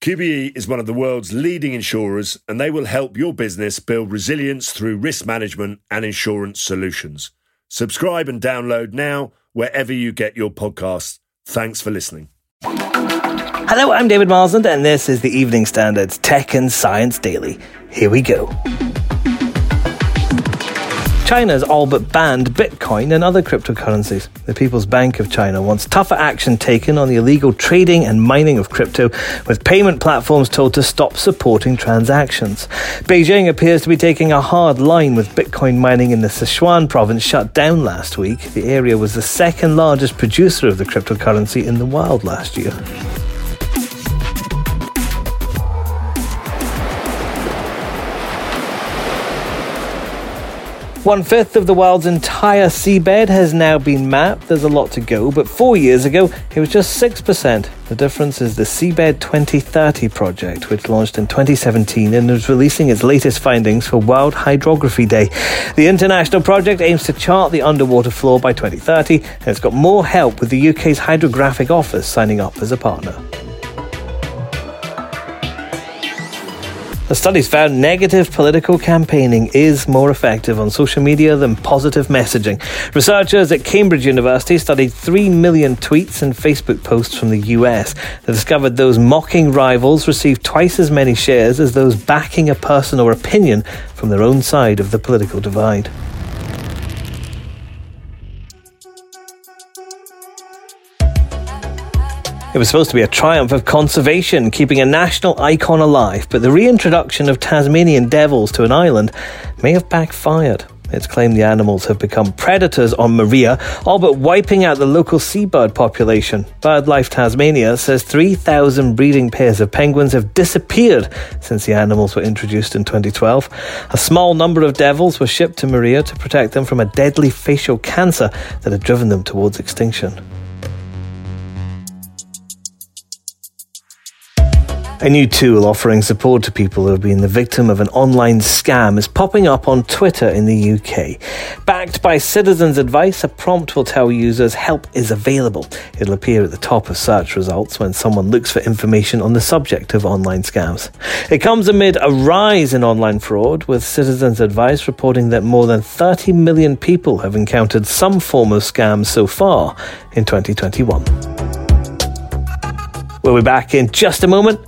QBE is one of the world's leading insurers and they will help your business build resilience through risk management and insurance solutions. Subscribe and download now wherever you get your podcasts. Thanks for listening. Hello, I'm David Marsland, and this is the Evening Standards Tech and Science Daily. Here we go. China's all but banned Bitcoin and other cryptocurrencies. The People's Bank of China wants tougher action taken on the illegal trading and mining of crypto, with payment platforms told to stop supporting transactions. Beijing appears to be taking a hard line with Bitcoin mining in the Sichuan province shut down last week. The area was the second largest producer of the cryptocurrency in the world last year. One fifth of the world's entire seabed has now been mapped. There's a lot to go, but four years ago, it was just 6%. The difference is the Seabed 2030 project, which launched in 2017 and is releasing its latest findings for World Hydrography Day. The international project aims to chart the underwater floor by 2030, and it's got more help with the UK's Hydrographic Office signing up as a partner. The studies found negative political campaigning is more effective on social media than positive messaging. Researchers at Cambridge University studied 3 million tweets and Facebook posts from the US. They discovered those mocking rivals received twice as many shares as those backing a person or opinion from their own side of the political divide. It was supposed to be a triumph of conservation, keeping a national icon alive, but the reintroduction of Tasmanian devils to an island may have backfired. It's claimed the animals have become predators on Maria, all but wiping out the local seabird population. BirdLife Tasmania says 3,000 breeding pairs of penguins have disappeared since the animals were introduced in 2012. A small number of devils were shipped to Maria to protect them from a deadly facial cancer that had driven them towards extinction. A new tool offering support to people who have been the victim of an online scam is popping up on Twitter in the UK. Backed by Citizens Advice, a prompt will tell users help is available. It'll appear at the top of search results when someone looks for information on the subject of online scams. It comes amid a rise in online fraud, with Citizens Advice reporting that more than 30 million people have encountered some form of scam so far in 2021. We'll be back in just a moment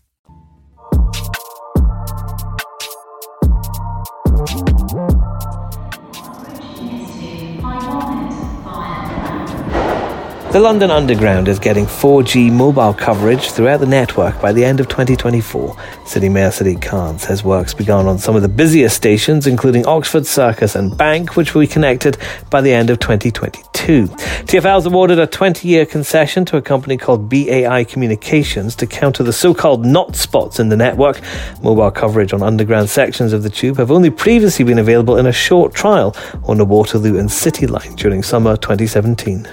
The London Underground is getting 4G mobile coverage throughout the network by the end of 2024. City Mayor Sadiq Khan says work's begun on some of the busiest stations, including Oxford Circus and Bank, which will be connected by the end of 2022. TFL's awarded a 20 year concession to a company called BAI Communications to counter the so called not spots in the network. Mobile coverage on underground sections of the tube have only previously been available in a short trial on the Waterloo and City line during summer 2017.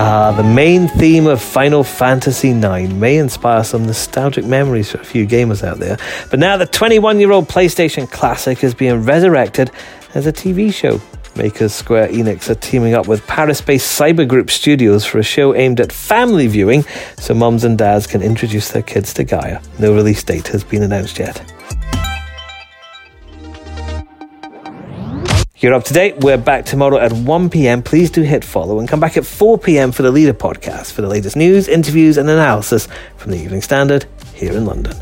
Ah, the main theme of Final Fantasy IX may inspire some nostalgic memories for a few gamers out there. But now the 21 year old PlayStation classic is being resurrected as a TV show. Makers Square Enix are teaming up with Paris based Cyber Group Studios for a show aimed at family viewing so mums and dads can introduce their kids to Gaia. No release date has been announced yet. You're up to date. We're back tomorrow at 1 pm. Please do hit follow and come back at 4 pm for the Leader podcast for the latest news, interviews, and analysis from the Evening Standard here in London.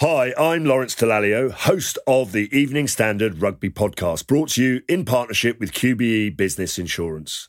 Hi, I'm Lawrence Dallaglio, host of the Evening Standard Rugby Podcast, brought to you in partnership with QBE Business Insurance.